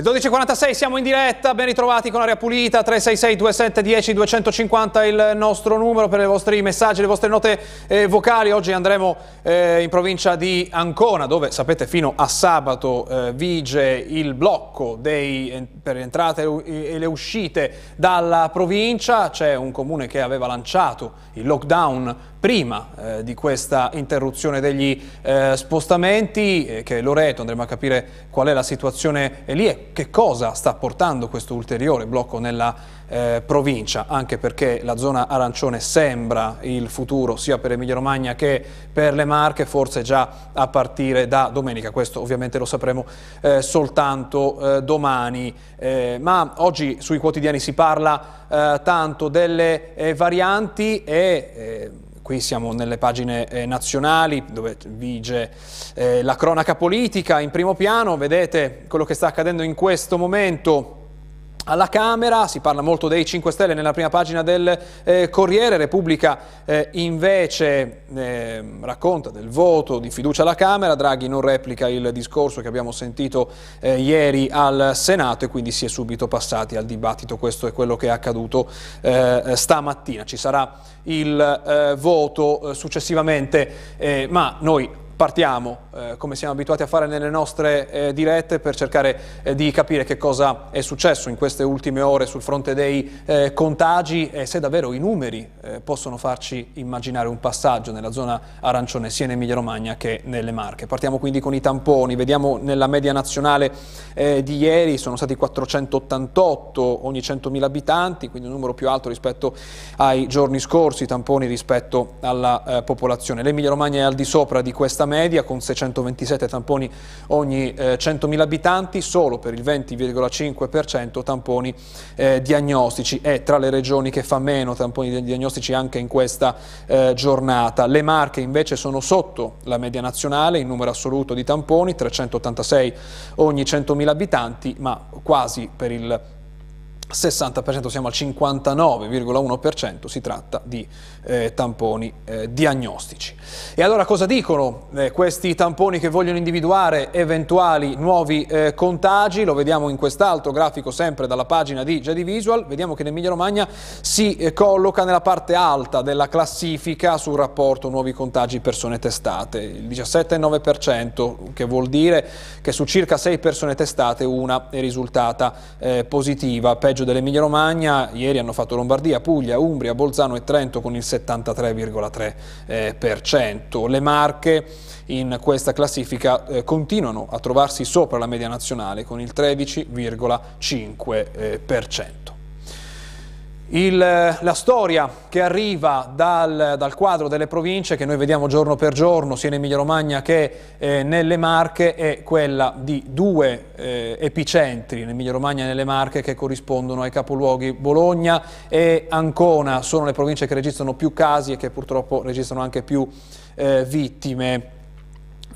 Le 12.46 siamo in diretta, ben ritrovati con Aria Pulita, 366 27 10 250 il nostro numero per i vostri messaggi, le vostre note eh, vocali. Oggi andremo eh, in provincia di Ancona dove sapete fino a sabato eh, vige il blocco dei, per le entrate e le uscite dalla provincia. C'è un comune che aveva lanciato il lockdown prima eh, di questa interruzione degli eh, spostamenti, eh, che Loreto, andremo a capire qual è la situazione lì e che cosa sta portando questo ulteriore blocco nella eh, provincia, anche perché la zona arancione sembra il futuro sia per Emilia Romagna che per le Marche, forse già a partire da domenica, questo ovviamente lo sapremo eh, soltanto eh, domani, ma oggi sui quotidiani si parla tanto delle varianti e Qui siamo nelle pagine eh, nazionali dove vige eh, la cronaca politica in primo piano, vedete quello che sta accadendo in questo momento alla Camera, si parla molto dei 5 Stelle nella prima pagina del eh, Corriere, Repubblica eh, invece eh, racconta del voto di fiducia alla Camera, Draghi non replica il discorso che abbiamo sentito eh, ieri al Senato e quindi si è subito passati al dibattito, questo è quello che è accaduto eh, stamattina, ci sarà il eh, voto successivamente, ma noi partiamo, eh, come siamo abituati a fare nelle nostre eh, dirette, per cercare eh, di capire che cosa è successo in queste ultime ore sul fronte dei eh, contagi e se davvero i numeri eh, possono farci immaginare un passaggio nella zona arancione sia in Emilia Romagna che nelle Marche. Partiamo quindi con i tamponi, vediamo nella media nazionale eh, di ieri sono stati 488 ogni 100.000 abitanti, quindi un numero più alto rispetto ai giorni scorsi, tamponi rispetto alla popolazione. L'Emilia Romagna è al di sopra di questa media con 627 tamponi ogni eh, 100.000 abitanti, solo per il 20,5% tamponi eh, diagnostici. È tra le regioni che fa meno tamponi diagnostici anche in questa eh, giornata. Le Marche invece sono sotto la media nazionale in numero assoluto di tamponi, 386 ogni 100.000 abitanti, ma quasi per il 60%, siamo al 59,1%, si tratta di eh, tamponi eh, diagnostici. E allora cosa dicono eh, questi tamponi che vogliono individuare eventuali nuovi eh, contagi? Lo vediamo in quest'altro grafico sempre dalla pagina di Jedi Visual, vediamo che l'Emilia Romagna si eh, colloca nella parte alta della classifica sul rapporto nuovi contagi persone testate, il 17,9% che vuol dire che su circa 6 persone testate una è risultata eh, positiva, peggio pareggio dell'Emilia Romagna, ieri hanno fatto Lombardia, Puglia, Umbria, Bolzano e Trento con il 73,3%. Le Marche in questa classifica eh, continuano a trovarsi sopra la media nazionale con il 13,5%. Il, la storia che arriva dal, dal, quadro delle province che noi vediamo giorno per giorno sia in Emilia Romagna che eh, nelle Marche è quella di due eh, epicentri in Emilia Romagna e nelle Marche che corrispondono ai capoluoghi Bologna e Ancona sono le province che registrano più casi e che purtroppo registrano anche più eh, vittime.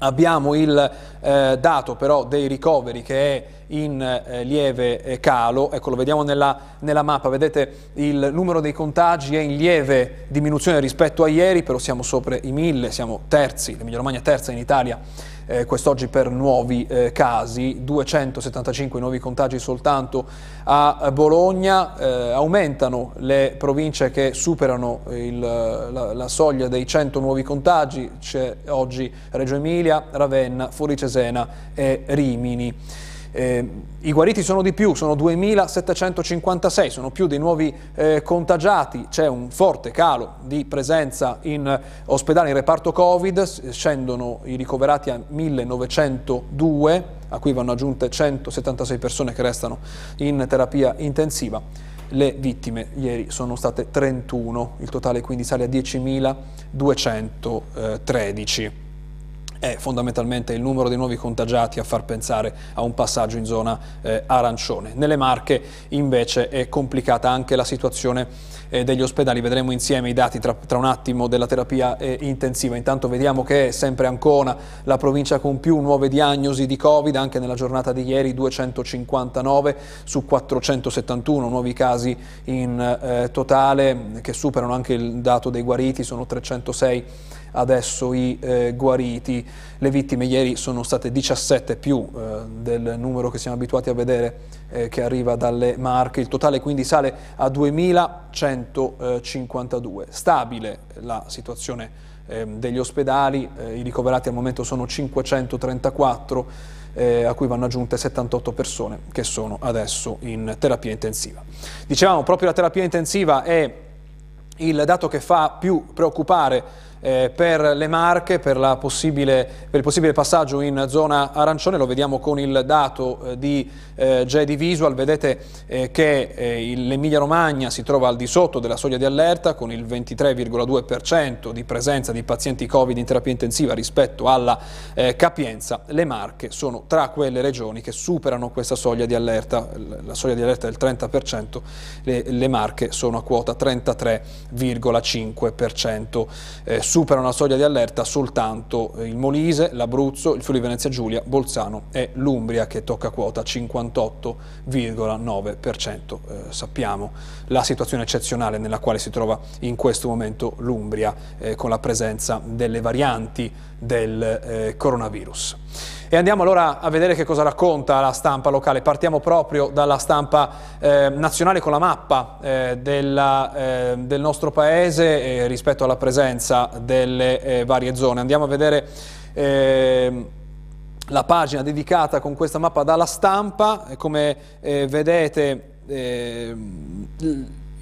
Abbiamo il eh, dato però dei ricoveri che è in eh, lieve eh, calo, ecco lo vediamo nella, nella, mappa, vedete il numero dei contagi è in lieve diminuzione rispetto a ieri, però siamo sopra i mille, siamo terzi, l'Emilia Romagna terza in Italia eh, quest'oggi per nuovi eh, casi, 275 nuovi contagi soltanto a Bologna, eh, aumentano le province che superano il, la, la, soglia dei 100 nuovi contagi, c'è oggi Reggio Emilia, Ravenna, Fuori Cesena e Rimini. Eh, I guariti sono di più, sono 2.756, sono più dei nuovi eh, contagiati, c'è un forte calo di presenza in ospedale in reparto Covid, scendono i ricoverati a 1.902, a cui vanno aggiunte 176 persone che restano in terapia intensiva. Le vittime ieri sono state 31, il totale quindi sale a 10.213 è fondamentalmente il numero dei nuovi contagiati a far pensare a un passaggio in zona eh, arancione. Nelle Marche invece è complicata anche la situazione eh, degli ospedali, vedremo insieme i dati tra, tra un attimo della terapia eh, intensiva. Intanto vediamo che è sempre Ancona la provincia con più nuove diagnosi di Covid, anche nella giornata di ieri 259 su 471 nuovi casi in eh, totale che superano anche il dato dei guariti, sono 306 adesso i eh, guariti. Le vittime ieri sono state 17 più eh, del numero che siamo abituati a vedere eh, che arriva dalle Marche, il totale quindi sale a 2152. Stabile la situazione ehm, degli ospedali, eh, i ricoverati al momento sono 534 eh, a cui vanno aggiunte 78 persone che sono adesso in terapia intensiva. Dicevamo proprio la terapia intensiva è il dato che fa più preoccupare eh, per le Marche, per, per, il possibile passaggio in zona arancione, lo vediamo con il dato eh, di eh, JD Visual, vedete eh, che eh, l'Emilia Romagna si trova al di sotto della soglia di allerta con il 23,2% di presenza di pazienti Covid in terapia intensiva rispetto alla eh, capienza, le Marche sono tra quelle regioni che superano questa soglia di allerta, la soglia di allerta è del 30%, le, le Marche sono a quota 33,5% superano la soglia di allerta soltanto eh, il Molise, l'Abruzzo, il Friuli Venezia Giulia, Bolzano e l'Umbria che tocca quota 58,9%. Eh, sappiamo la situazione eccezionale nella quale si trova in questo momento l'Umbria eh, con la presenza delle varianti del eh, coronavirus. E andiamo allora a vedere che cosa racconta la stampa locale. Partiamo proprio dalla stampa eh, nazionale con la mappa eh, della, eh, del nostro paese eh, rispetto alla presenza delle eh, varie zone. Andiamo a vedere ehm, la pagina dedicata con questa mappa dalla stampa. Come eh, vedete ehm,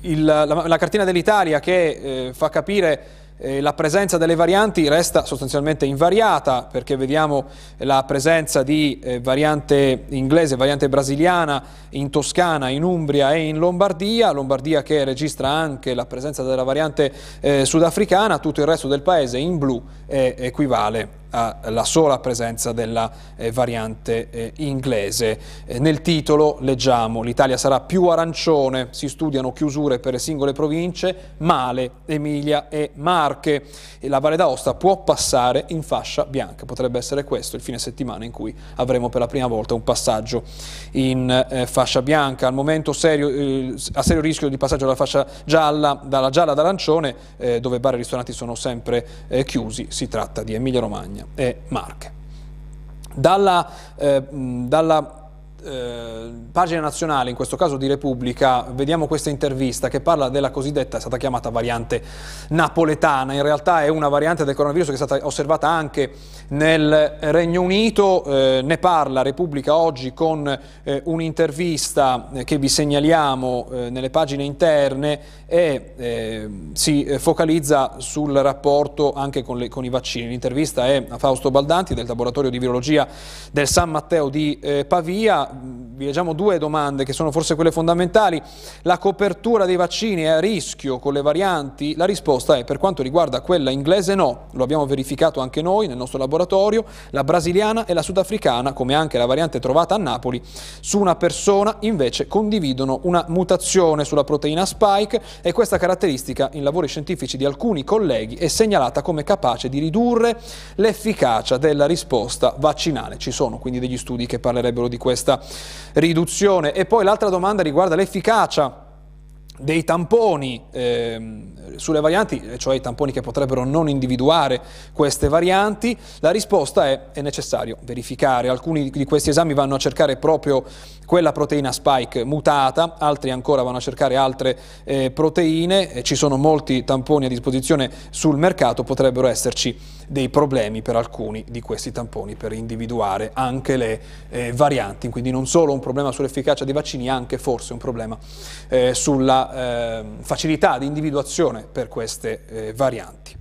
il, la, la, cartina dell'Italia che fa capire eh, la presenza delle varianti resta sostanzialmente invariata perché vediamo la presenza di eh, variante inglese, variante brasiliana in Toscana, in Umbria e in Lombardia, Lombardia che registra anche la presenza della variante eh, sudafricana, tutto il resto del paese in blu equivale alla sola presenza della eh, variante eh, inglese. Eh, nel titolo leggiamo l'Italia sarà più arancione, si studiano chiusure per le singole province, male Emilia e Marche e la Valle d'Aosta può passare in fascia bianca. Potrebbe essere questo il fine settimana in cui avremo per la prima volta un passaggio in eh, fascia bianca. Al momento serio, eh, a serio rischio di passaggio dalla fascia gialla, dalla gialla ad arancione, eh, dove bar e ristoranti sono sempre chiusi, si tratta di Emilia Romagna. E Marche. Dalla, eh, dalla eh, pagina nazionale, in questo caso di Repubblica, vediamo questa intervista che parla della cosiddetta, è stata chiamata variante napoletana, in realtà è una variante del coronavirus che è stata osservata anche nel Regno Unito, eh, ne parla Repubblica oggi con eh, un'intervista che vi segnaliamo eh, nelle pagine interne e eh, si focalizza sul rapporto anche con, le, con i vaccini. L'intervista è a Fausto Baldanti del laboratorio di virologia del San Matteo di eh, Pavia, vi leggiamo due domande che sono forse quelle fondamentali. La copertura dei vaccini è a rischio con le varianti? La risposta è per quanto riguarda quella inglese no, lo abbiamo verificato anche noi nel nostro laboratorio, la brasiliana e la sudafricana, come anche la variante trovata a Napoli, su una persona invece condividono una mutazione sulla proteina spike e questa caratteristica in lavori scientifici di alcuni colleghi è segnalata come capace di ridurre l'efficacia della risposta vaccinale. Ci sono quindi degli studi che parlerebbero di questa riduzione. E poi l'altra domanda riguarda l'efficacia dei tamponi ehm, sulle varianti, cioè i tamponi che potrebbero non individuare queste varianti, la risposta è è necessario verificare. Alcuni di questi esami vanno a cercare proprio quella proteina spike mutata, altri ancora vanno a cercare altre eh, proteine, ci sono molti tamponi a disposizione sul mercato, potrebbero esserci dei problemi per alcuni di questi tamponi per individuare anche le eh, varianti, quindi non solo un problema sull'efficacia dei vaccini, anche forse un problema eh, sulla eh, facilità di individuazione per queste eh, varianti.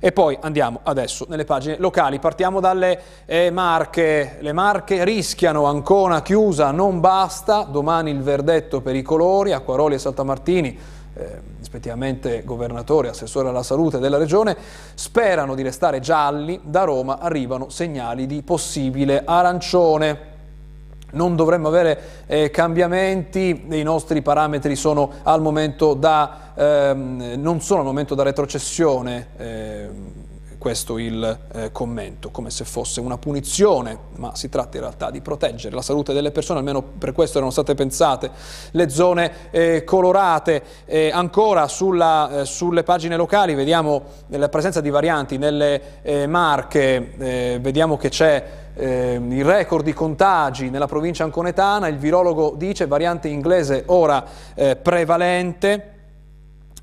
E poi andiamo adesso nelle pagine locali, partiamo dalle eh, Marche, le Marche rischiano Ancona chiusa, non basta, domani il verdetto per i colori, Acquaroli e Saltamartini, eh, rispettivamente governatore e assessore alla salute della regione, sperano di restare gialli, da Roma arrivano segnali di possibile arancione. Non dovremmo avere eh, cambiamenti, i nostri parametri sono al momento da, ehm, non sono al momento da retrocessione, eh, questo il eh, commento, come se fosse una punizione, ma si tratta in realtà di proteggere la salute delle persone, almeno per questo erano state pensate le zone eh, colorate. Eh, ancora sulla, eh, sulle pagine locali vediamo la presenza di varianti nelle eh, Marche, eh, vediamo che c'è eh, il record di contagi nella provincia anconetana, il virologo dice variante inglese ora eh, prevalente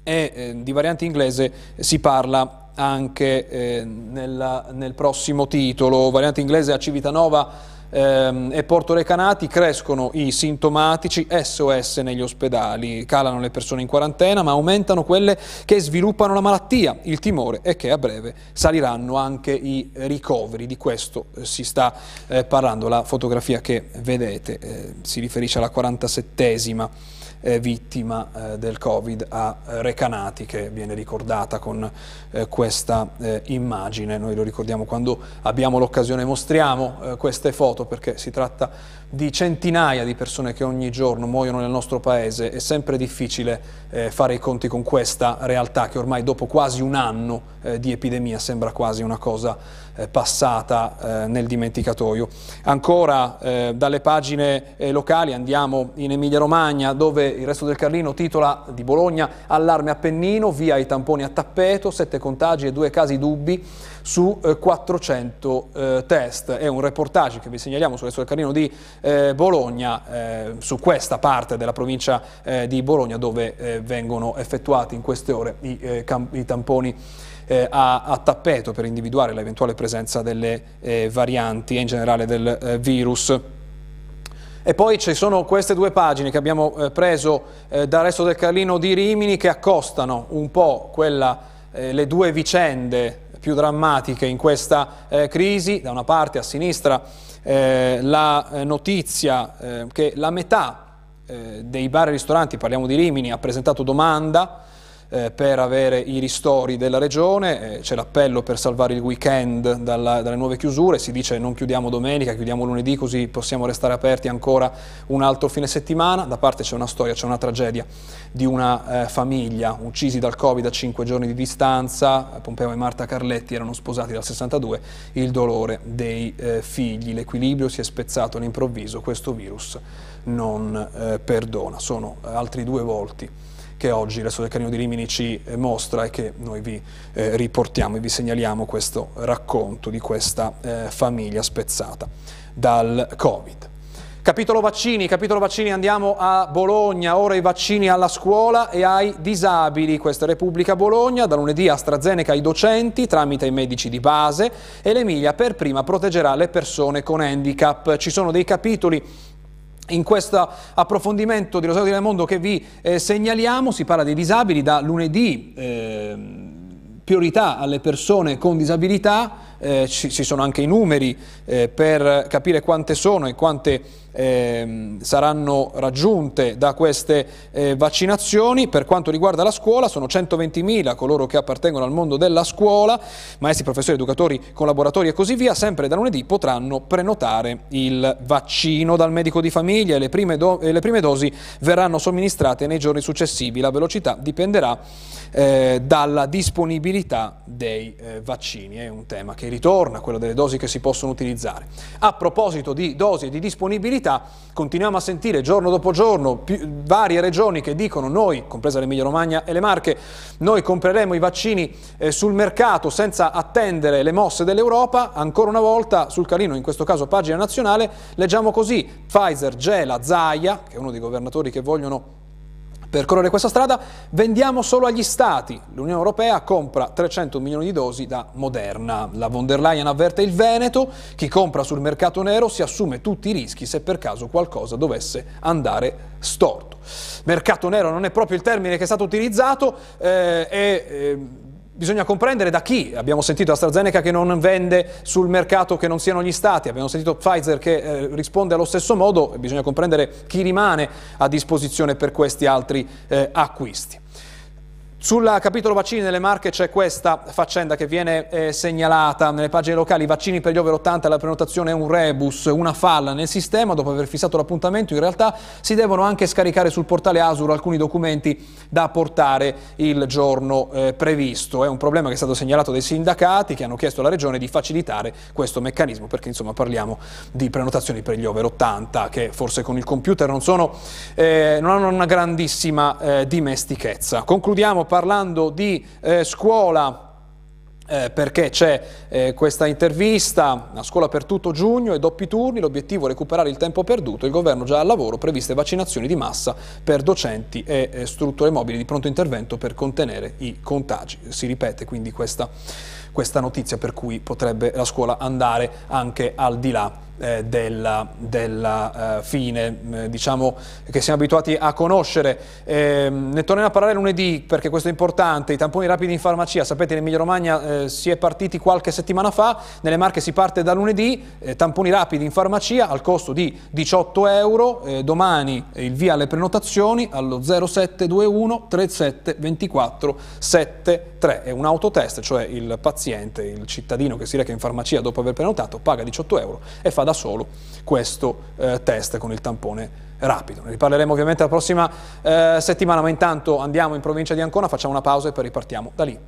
e eh, di variante inglese si parla anche eh, nella, nel prossimo titolo, variante inglese a Civitanova ehm, e Porto Recanati crescono i sintomatici SOS negli ospedali, calano le persone in quarantena ma aumentano quelle che sviluppano la malattia. Il timore è che a breve saliranno anche i ricoveri, di questo eh, si sta eh, parlando. La fotografia che vedete eh, si riferisce alla 47esima eh, vittima eh, del Covid a eh, Recanati che viene ricordata con eh, questa eh, immagine. Noi lo ricordiamo quando abbiamo l'occasione, mostriamo queste foto perché si tratta di centinaia di persone che ogni giorno muoiono nel nostro paese. È sempre difficile fare i conti con questa realtà che ormai dopo quasi un anno di epidemia sembra quasi una cosa passata nel dimenticatoio. Ancora dalle pagine locali andiamo in Emilia Romagna dove il resto del Carlino titola di Bologna allarme Appennino, via i tamponi a tappeto, sette contagi e due casi dubbi su eh, 400 eh, test. È un reportage che vi segnaliamo sul resto del Carlino di eh, Bologna, eh, su questa parte della provincia eh, di Bologna dove eh, vengono effettuati in queste ore i tamponi a, a, tappeto per individuare l'eventuale presenza delle varianti e in generale del virus. E poi ci sono queste due pagine che abbiamo eh, preso eh, dal resto del Carlino di Rimini che accostano un po' quella, eh, le due vicende più drammatiche in questa eh, crisi. Da una parte a sinistra eh, la eh, notizia che la metà dei bar e ristoranti, parliamo di Rimini, ha presentato domanda eh, per avere i ristori della regione, eh, c'è l'appello per salvare il weekend dalla, dalle nuove chiusure, si dice non chiudiamo domenica, chiudiamo lunedì così possiamo restare aperti ancora un altro fine settimana, da parte c'è una storia, c'è una tragedia di una eh, famiglia uccisi dal Covid a 5 giorni di distanza, Pompeo e Marta Carletti erano sposati dal 62, il dolore dei eh, figli, l'equilibrio si è spezzato all'improvviso, questo virus non eh, perdona, sono altri due volti che oggi Resto del Canino di Rimini ci eh, mostra e che noi vi eh, riportiamo e vi segnaliamo questo racconto di questa eh, famiglia spezzata dal Covid. Capitolo vaccini, capitolo vaccini andiamo a Bologna, ora i vaccini alla scuola e ai disabili, questa è Repubblica Bologna, da lunedì AstraZeneca ai docenti tramite i medici di base e l'Emilia per prima proteggerà le persone con handicap. Ci sono dei capitoli in questo approfondimento di Rosario del Mondo che vi eh, segnaliamo si parla dei disabili da lunedì, eh, priorità alle persone con disabilità, eh, ci, ci, sono anche i numeri eh, per capire quante sono e quante eh, saranno raggiunte da queste eh, vaccinazioni. Per quanto riguarda la scuola sono 120.000 coloro che appartengono al mondo della scuola, maestri, professori, educatori, collaboratori e così via, sempre da lunedì potranno prenotare il vaccino dal medico di famiglia e le prime, do e le prime dosi verranno somministrate nei giorni successivi. La velocità dipenderà eh, dalla disponibilità dei eh, vaccini, è un tema che ritorna, quello delle dosi che si possono utilizzare. A proposito di dosi e di disponibilità, continuiamo a sentire giorno dopo giorno più, varie regioni che dicono noi, compresa l'Emilia Romagna e le Marche, noi compreremo i vaccini eh, sul mercato senza attendere le mosse dell'Europa, ancora una volta sul carino, in questo caso pagina nazionale, leggiamo così, Pfizer gela Zaia, che è uno dei governatori che vogliono percorrere questa strada, vendiamo solo agli Stati. L'Unione Europea compra 300 milioni di dosi da Moderna. La von der Leyen avverte il Veneto, chi compra sul mercato nero si assume tutti i rischi se per caso qualcosa dovesse andare storto. Mercato nero non è proprio il termine che è stato utilizzato eh, e... Eh, bisogna comprendere da chi. Abbiamo sentito AstraZeneca che non vende sul mercato che non siano gli stati, abbiamo sentito Pfizer che eh, risponde allo stesso modo, bisogna comprendere chi rimane a disposizione per questi altri eh, acquisti. Sul capitolo vaccini nelle Marche c'è questa faccenda che viene eh, segnalata nelle pagine locali, vaccini per gli over 80, la prenotazione è un rebus, una falla nel sistema, dopo aver fissato l'appuntamento in realtà si devono anche scaricare sul portale Asur alcuni documenti da portare il giorno eh, previsto. È un problema che è stato segnalato dai sindacati che hanno chiesto alla Regione di facilitare questo meccanismo perché insomma parliamo di prenotazioni per gli over 80 che forse con il computer non, sono, eh, non hanno una grandissima eh, dimestichezza. Concludiamo parlando di eh, scuola eh, perché c'è eh, questa intervista, a scuola per tutto giugno e doppi turni, l'obiettivo è recuperare il tempo perduto, il governo già al lavoro, previste vaccinazioni di massa per docenti e eh, strutture mobili di pronto intervento per contenere i contagi. Si ripete quindi questa, questa notizia per cui potrebbe la scuola andare anche al di là eh, della, della eh, fine eh, diciamo che siamo abituati a conoscere. Ehm, ne torneremo a parlare lunedì perché questo è importante, i tamponi rapidi in farmacia, sapete in Emilia Romagna eh, si è partiti qualche settimana fa, nelle Marche si parte da lunedì, eh, tamponi rapidi in farmacia al costo di 18 euro, domani il via alle prenotazioni allo 0721 37 24 73, è un autotest, cioè il paziente, il cittadino che si reca in farmacia dopo aver prenotato paga 18 euro e fa da solo questo eh, test con il tampone rapido. Ne riparleremo ovviamente la prossima eh, settimana, ma intanto andiamo in provincia di Ancona, facciamo una pausa e poi ripartiamo da lì.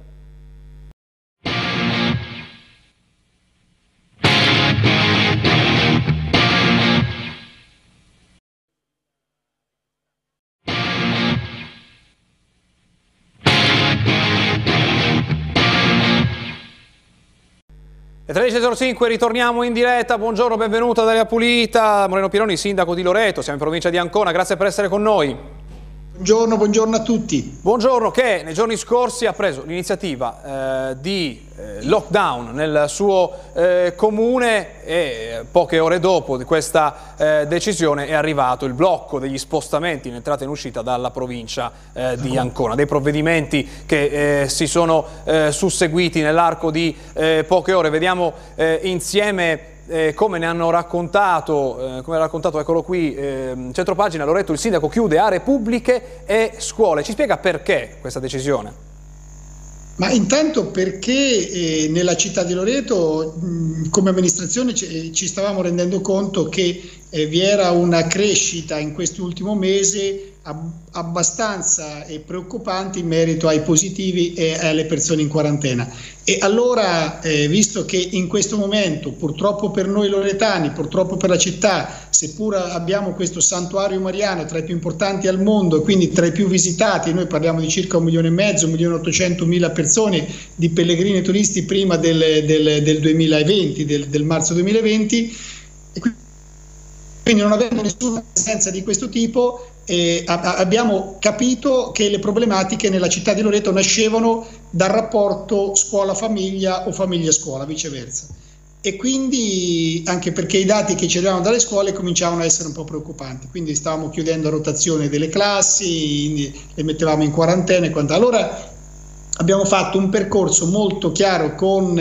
Le 13.05 ritorniamo in diretta, buongiorno, benvenuta Daria Pulita, Moreno Pironi, sindaco di Loreto, siamo in provincia di Ancona, grazie per essere con noi. Buongiorno, buongiorno a tutti. Buongiorno che nei giorni scorsi ha preso l'iniziativa eh, di eh, lockdown nel suo eh, comune e eh, poche ore dopo di questa eh, decisione è arrivato il blocco degli spostamenti in entrata e in uscita dalla provincia eh, di Ancona, dei provvedimenti che si sono susseguiti nell'arco di poche ore. Vediamo insieme eh, come ne hanno raccontato, eh, come ha raccontato, eccolo qui, eh, centropagina Loreto, il sindaco chiude aree pubbliche e scuole. Ci spiega perché questa decisione? Ma intanto perché eh, nella città di Loreto mh, come amministrazione ci, ci, stavamo rendendo conto che eh, vi era una crescita in quest'ultimo mese abbastanza preoccupante in merito ai positivi e alle persone in quarantena. E allora, eh, visto che in questo momento, purtroppo per noi loretani, purtroppo per la città, seppur abbiamo questo santuario mariano tra i più importanti al mondo e quindi tra i più visitati, noi parliamo di circa un milione e mezzo, un milione e ottocento mila persone di pellegrini e turisti prima del, del, del 2020, del, del marzo 2020, e quindi non avendo nessuna presenza di questo tipo, eh, abbiamo capito che le problematiche nella città di Loreto nascevano dal rapporto scuola-famiglia o famiglia-scuola, viceversa. E quindi anche perché i dati che ci arrivavano dalle scuole cominciavano a essere un po' preoccupanti, quindi stavamo chiudendo a rotazione delle classi, le mettevamo in quarantena e quant'altro. Allora abbiamo fatto un percorso molto chiaro con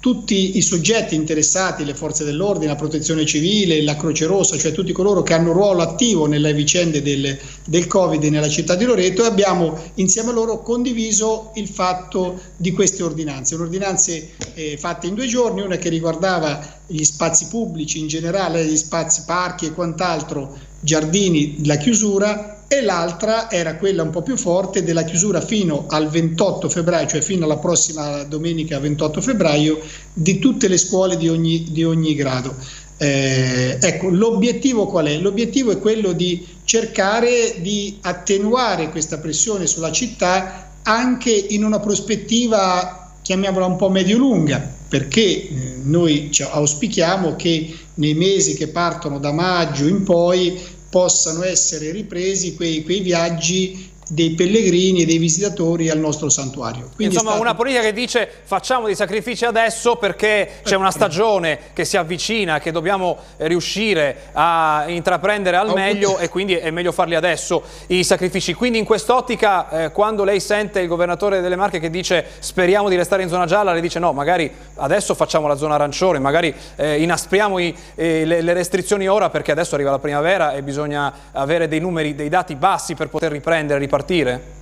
tutti i soggetti interessati, le forze dell'ordine, la protezione civile, la Croce Rossa, cioè tutti coloro che hanno un ruolo attivo nelle vicende del, del Covid nella città di Loreto e abbiamo insieme a loro condiviso il fatto di queste ordinanze. Ordinanze eh, fatte in due giorni, una che riguardava gli spazi pubblici in generale, gli spazi parchi e quant'altro, giardini, la chiusura e l'altra era quella un po' più forte della chiusura fino al 28 febbraio, cioè fino alla prossima domenica 28 febbraio, di tutte le scuole di ogni, di ogni grado. Eh, ecco, l'obiettivo qual è? L'obiettivo è quello di cercare di attenuare questa pressione sulla città anche in una prospettiva, chiamiamola un po' medio-lunga, perché eh, noi auspichiamo che nei mesi che partono da maggio in poi possano essere ripresi quei, quei viaggi dei pellegrini e dei visitatori al nostro santuario. Quindi Insomma, stato... una politica che dice facciamo dei sacrifici adesso perché c'è una stagione che si avvicina, che dobbiamo riuscire a intraprendere al meglio e quindi è meglio farli adesso i sacrifici. Quindi in quest'ottica, eh, quando lei sente il governatore delle Marche che dice speriamo di restare in zona gialla, le dice no, magari adesso facciamo la zona arancione, magari eh, inaspriamo i, eh, le, le restrizioni ora perché adesso arriva la primavera e bisogna avere dei numeri, dei dati bassi per poter riprendere, ripartire partire?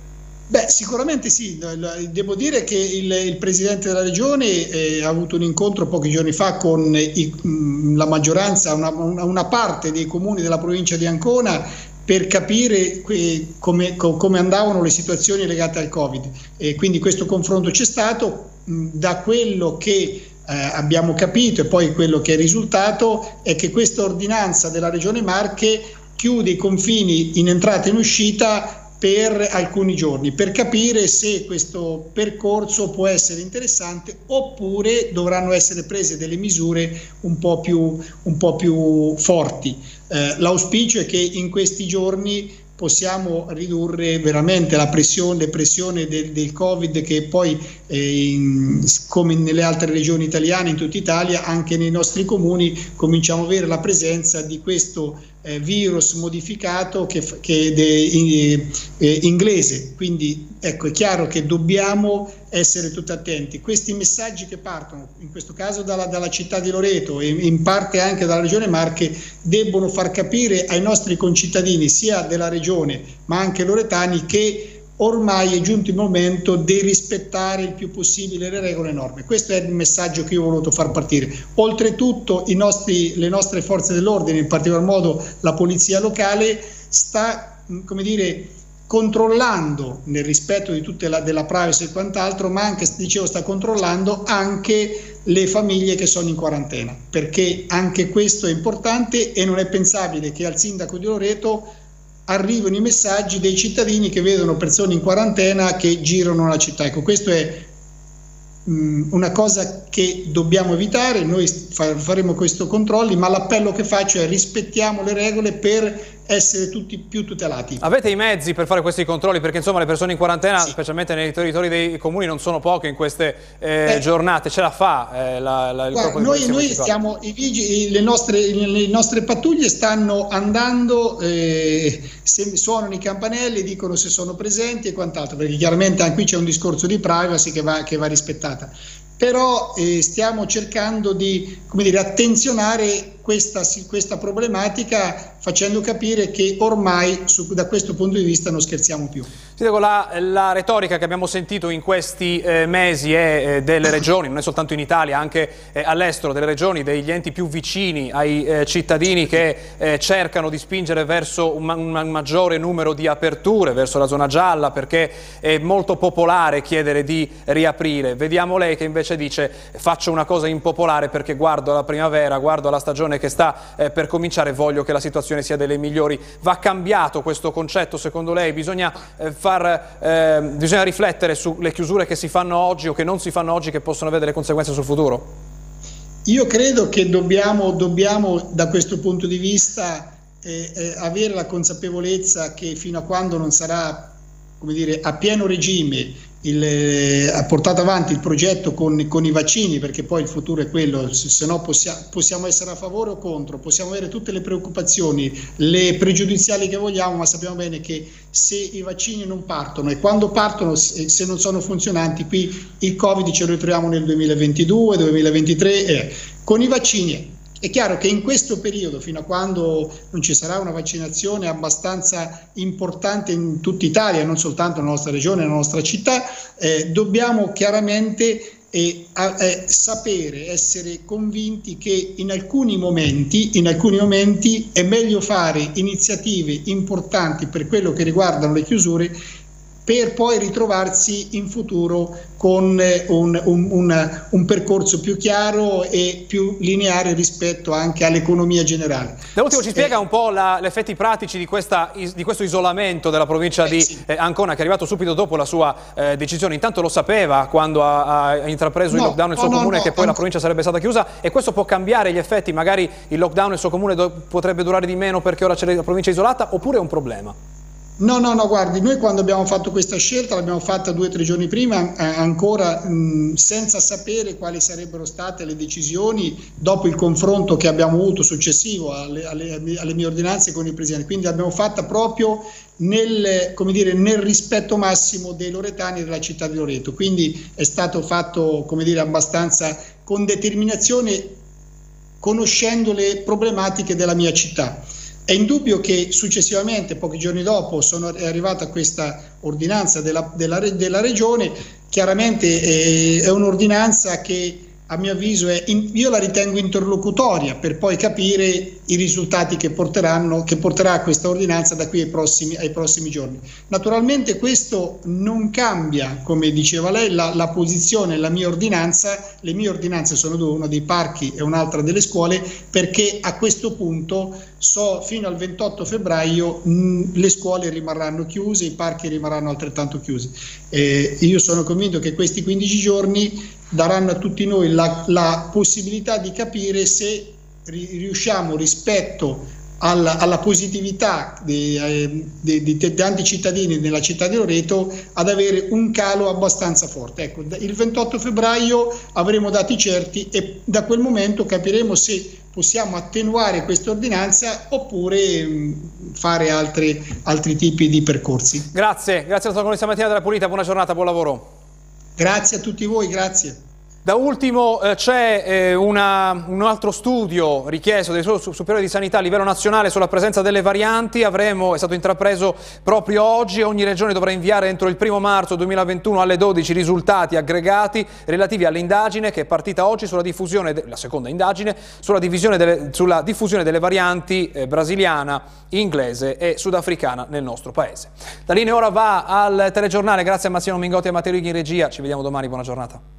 Beh, sicuramente sì, devo dire che il, il Presidente della Regione eh, ha avuto un incontro pochi giorni fa con i, la maggioranza, una, una, parte dei comuni della provincia di Ancona per capire come, come, andavano le situazioni legate al Covid. E quindi questo confronto c'è stato, da quello che eh, abbiamo capito e poi quello che è risultato è che questa ordinanza della Regione Marche chiude i confini in entrata e in uscita per alcuni giorni per capire se questo percorso può essere interessante oppure dovranno essere prese delle misure un po' più, un po più forti. Eh, l'auspicio è che in questi giorni possiamo ridurre veramente la pressione, pressione del, del, Covid che poi, eh, in, come nelle altre regioni italiane, in tutta Italia, anche nei nostri comuni cominciamo a avere la presenza di questo eh, virus modificato che, che de, eh, inglese. Quindi ecco, è chiaro che dobbiamo essere tutti attenti. Questi messaggi che partono, in questo caso dalla, dalla città di Loreto e in parte anche dalla regione Marche, debbono far capire ai nostri concittadini, sia della regione ma anche loretani, che ormai è giunto il momento di rispettare il più possibile le regole e le norme. Questo è il messaggio che io ho voluto far partire. Oltretutto nostri, le nostre forze dell'ordine, in particolar modo la polizia locale, sta dire, controllando nel rispetto di tutta la, della privacy e quant'altro, ma anche, dicevo, sta controllando anche le famiglie che sono in quarantena, perché anche questo è importante e non è pensabile che al sindaco di Loreto arrivano i messaggi dei cittadini che vedono persone in quarantena che girano la città. Ecco, questo è mh, una cosa che dobbiamo evitare, noi fa, faremo questo controlli, ma l'appello che faccio è rispettiamo le regole per essere tutti più tutelati. Avete i mezzi per fare questi controlli? Perché insomma le persone in quarantena, sì. specialmente nei territori dei comuni, non sono poche in queste eh, eh, giornate. Ce la fa eh, la, la, il guarda, Noi, noi stiamo, i vigili, le, nostre, le nostre pattuglie stanno andando, eh, se suonano i campanelli, dicono se sono presenti e quant'altro, perché chiaramente anche qui c'è un discorso di privacy che va, che va rispettata però eh, stiamo cercando di dire, attenzionare questa, questa, problematica facendo capire che ormai su, da questo punto di vista non scherziamo più. La, la retorica che abbiamo sentito in questi eh, mesi è eh, delle regioni, non è soltanto in Italia, anche eh, all'estero, delle regioni, degli enti più vicini ai eh, cittadini che eh, cercano di spingere verso un, un, maggiore numero di aperture, verso la zona gialla, perché è molto popolare chiedere di riaprire. Vediamo lei che invece dice faccio una cosa impopolare perché guardo la primavera, guardo la stagione che sta eh, per cominciare voglio che la situazione sia delle migliori. Va cambiato questo concetto secondo lei? Bisogna, eh, far, eh, bisogna riflettere sulle chiusure che si fanno oggi o che non si fanno oggi che possono avere delle conseguenze sul futuro? Io credo che dobbiamo, dobbiamo da questo punto di vista eh, eh, avere la consapevolezza che fino a quando non sarà come dire, a pieno regime il, eh, ha portato avanti il progetto con, con, i vaccini, perché poi il futuro è quello, se, se no possiamo, possiamo, essere a favore o contro, possiamo avere tutte le preoccupazioni, le pregiudiziali che vogliamo, ma sappiamo bene che se i vaccini non partono e quando partono, se, se non sono funzionanti, qui il Covid ce lo ritroviamo nel 2022, 2023, eh. con i vaccini è chiaro che in questo periodo, fino a quando non ci sarà una vaccinazione abbastanza importante in tutta Italia, non soltanto nella nostra regione, nella nostra città, eh, dobbiamo chiaramente eh, eh, sapere, essere convinti che in alcuni, momenti, in alcuni momenti è meglio fare iniziative importanti per quello che riguardano le chiusure per poi ritrovarsi in futuro con eh, un, un, un, un, percorso più chiaro e più lineare rispetto anche all'economia generale. Da ultimo ci spiega un po' gli effetti pratici di, questa, di, questo isolamento della provincia eh, di sì. eh, Ancona che è arrivato subito dopo la sua eh, decisione, intanto lo sapeva quando ha, ha intrapreso no, il lockdown nel suo no, comune no, che poi la provincia sarebbe stata chiusa e questo può cambiare gli effetti, magari il lockdown nel suo comune potrebbe durare di meno perché ora c'è la provincia isolata oppure è un problema? No, no, no, guardi, noi quando abbiamo fatto questa scelta l'abbiamo fatta due o tre giorni prima, eh, ancora mh, senza sapere quali sarebbero state le decisioni dopo il confronto che abbiamo avuto successivo alle, alle, alle mie ordinanze con il Presidente. Quindi l'abbiamo fatta proprio nel, dire, nel, rispetto massimo dei loretani e della città di Loreto. Quindi è stato fatto come dire, abbastanza con determinazione, conoscendo le problematiche della mia città. È indubbio che successivamente, pochi giorni dopo, sono, è arrivata questa ordinanza della, della, della Regione, chiaramente eh, è un'ordinanza che a mio avviso in, io la ritengo interlocutoria per poi capire i risultati che, che porterà questa ordinanza da qui ai prossimi, ai prossimi, giorni. Naturalmente questo non cambia, come diceva lei, la, la posizione, la mia ordinanza, le mie ordinanze sono due, una dei parchi e un'altra delle scuole, perché a questo punto so fino al 28 febbraio mh, le scuole rimarranno chiuse, i parchi rimarranno altrettanto chiusi. Eh, io sono convinto che questi 15 giorni daranno a tutti noi la, la possibilità di capire se riusciamo rispetto alla, alla positività di, eh, di, tanti cittadini nella città di Loreto ad avere un calo abbastanza forte. Ecco, il 28 febbraio avremo dati certi e da quel momento capiremo se possiamo attenuare questa ordinanza oppure mh, fare altri, altri tipi di percorsi. Grazie, grazie alla dottor Mattina della Pulita, buona giornata, buon lavoro. Grazie a tutti voi, grazie. Da ultimo eh, c'è eh, un altro studio richiesto dai superiori di sanità a livello nazionale sulla presenza delle varianti, Avremo, è stato intrapreso proprio oggi, ogni regione dovrà inviare entro il primo marzo 2021 alle 12 risultati aggregati relativi all'indagine che è partita oggi sulla diffusione, la seconda indagine, sulla, delle, sulla diffusione delle varianti eh, brasiliana, inglese e sudafricana nel nostro paese. La linea ora va al telegiornale, grazie a Massimo Mingotti e a Matteo Righi in regia, ci vediamo domani, buona giornata.